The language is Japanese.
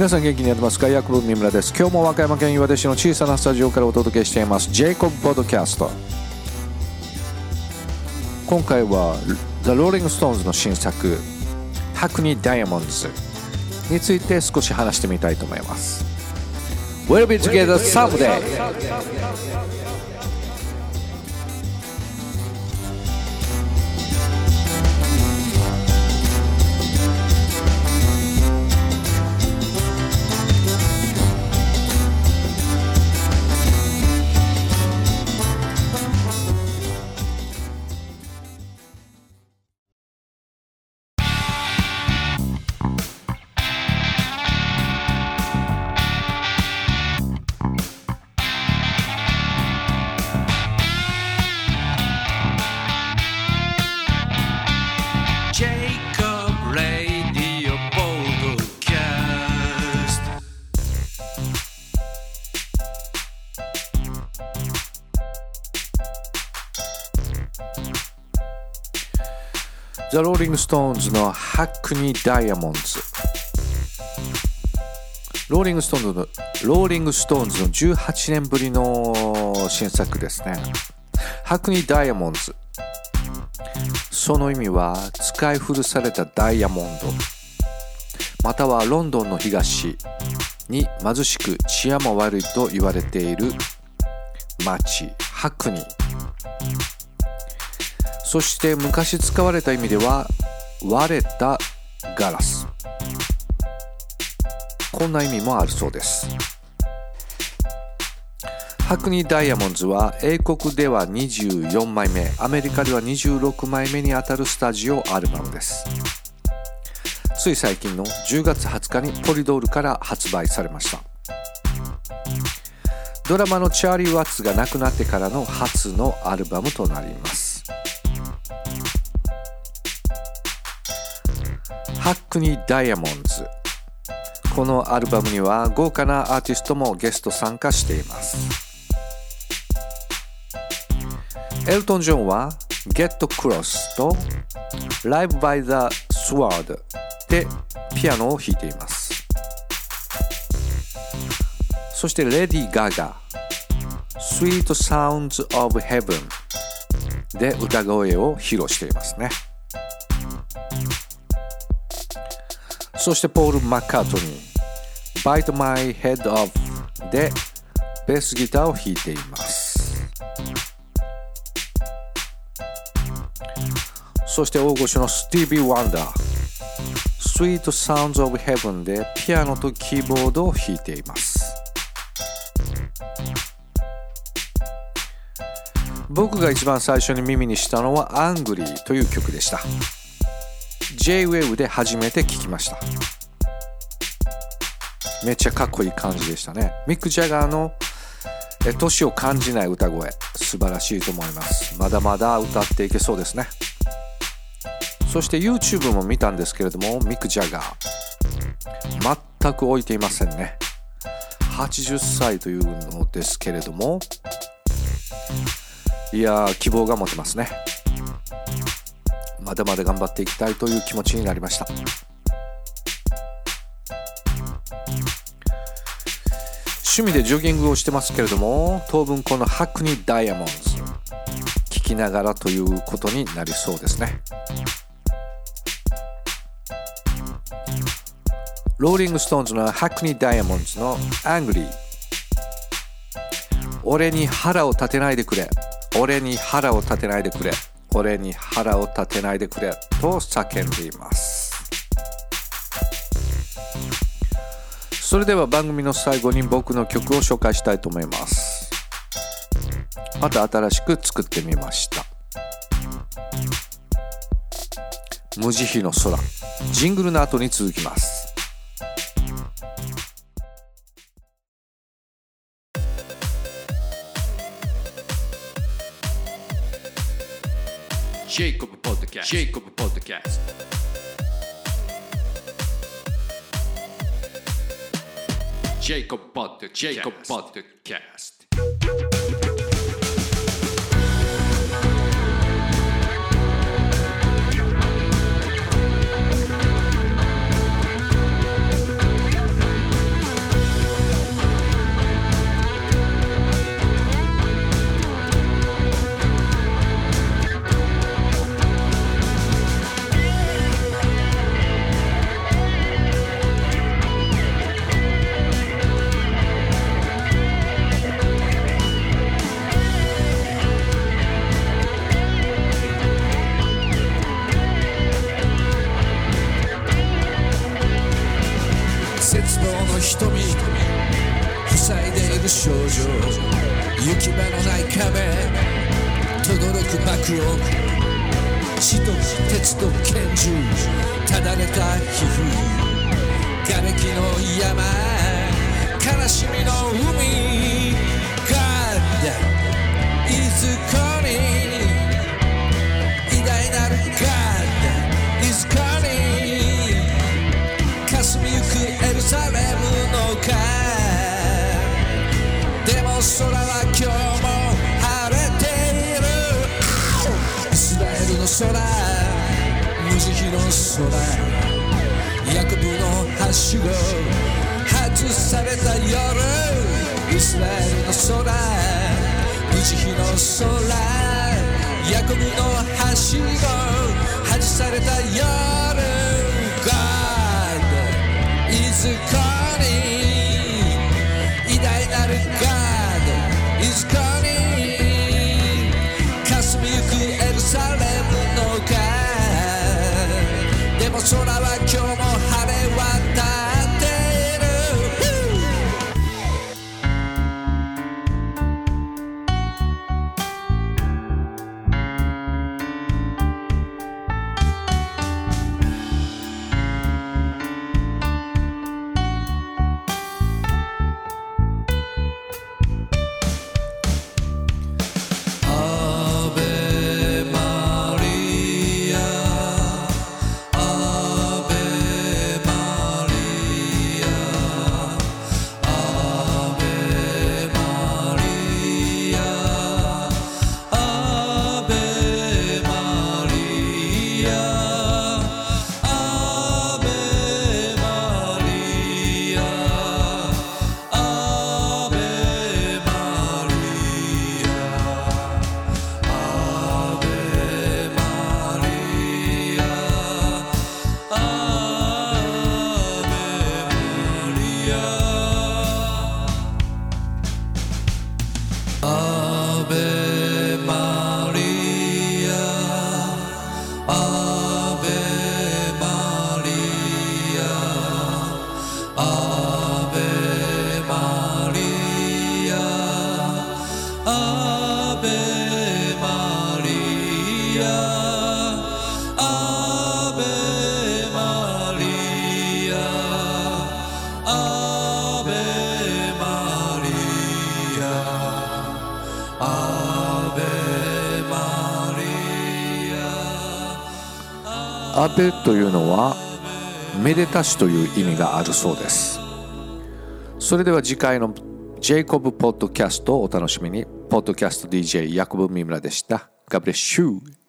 皆さん元気にやってますか？ヤクブ三村です。今日も和歌山県岩出市の小さなスタジオからお届けしています。ジェイコブポッドキャスト今回はザ・ローリング・ストーンズの新作 Hackney Diamonds について少し話してみたいと思います。We'll be together someday The Rolling Stones のハックニーダイヤモンズローリングストーンズのローリングストーンズの18年ぶりの新作ですね。 Hackney Diamonds その意味は使い古されたダイヤモンドまたはロンドンの東に貧しく治安も悪いと言われている町ハックニーそして昔使われた意味では割れたガラス。こんな意味もあるそうです。ハクニーダイヤモンズは英国では24枚目アメリカでは26枚目にあたるスタジオアルバムです。つい最近の10月20日にポリドールから発売されました。ドラマのチャーリー・ワッツが亡くなってからの初のアルバムとなります。ハックニー・ダイヤモンズ。このアルバムには豪華なアーティストもゲスト参加しています。エルトン・ジョンは Get Cross と Live by the Sword でピアノを弾いています。そしてレディ・ガガ Sweet Sounds of Heaven で歌声を披露していますね。そしてポール・マッカートニー Bite My Head Off でベースギターを弾いています。そして大御所のスティービー・ワンダー。Sweet Sounds of Heaven でピアノとキーボードを弾いています。僕が一番最初に耳にしたのは Angry という曲でした。J-Wave で初めて聴きました。めっちゃかっこいい感じでしたね。ミック・ジャガーの年を感じない歌声。素晴らしいと思います。まだまだ歌っていけそうですね。そして YouTube も見たんですけれどもミック・ジャガー全く置いていませんね。80歳というのですけれども。いや希望が持てますね。まだまだ頑張っていきたいという気持ちになりました。趣味でジョギングをしてますけれども当分このハクニダイヤモンズ聞きながらということになりそうですね。ローリングストーンズの Hackney Diamonds の Angry。俺に腹を立てないでくれ。俺に腹を立てないでくれ。俺に腹を立てないでくれと叫んでいます。それでは番組の最後に僕の曲を紹介したいと思います。また新しく作ってみました。無慈悲の空。ジングルの後に続きます。ジェイコブ・ポッド瞳。塞いでいる症状行き場のない壁。とどろく幕を。血と鉄と拳銃。ただれた皮膚瓦礫の山。悲しみの海。God is c o m i sugar Had to save it that you're It's like Uchihi no sora, Yakobi no hashigo, Had to save it that you're アアベというのはめでたしという意味があるそうです。それでは次回のジェイコブポッドキャストをお楽しみに。ポッドキャスト DJ ヤコブ三村でした。ガブレッシュー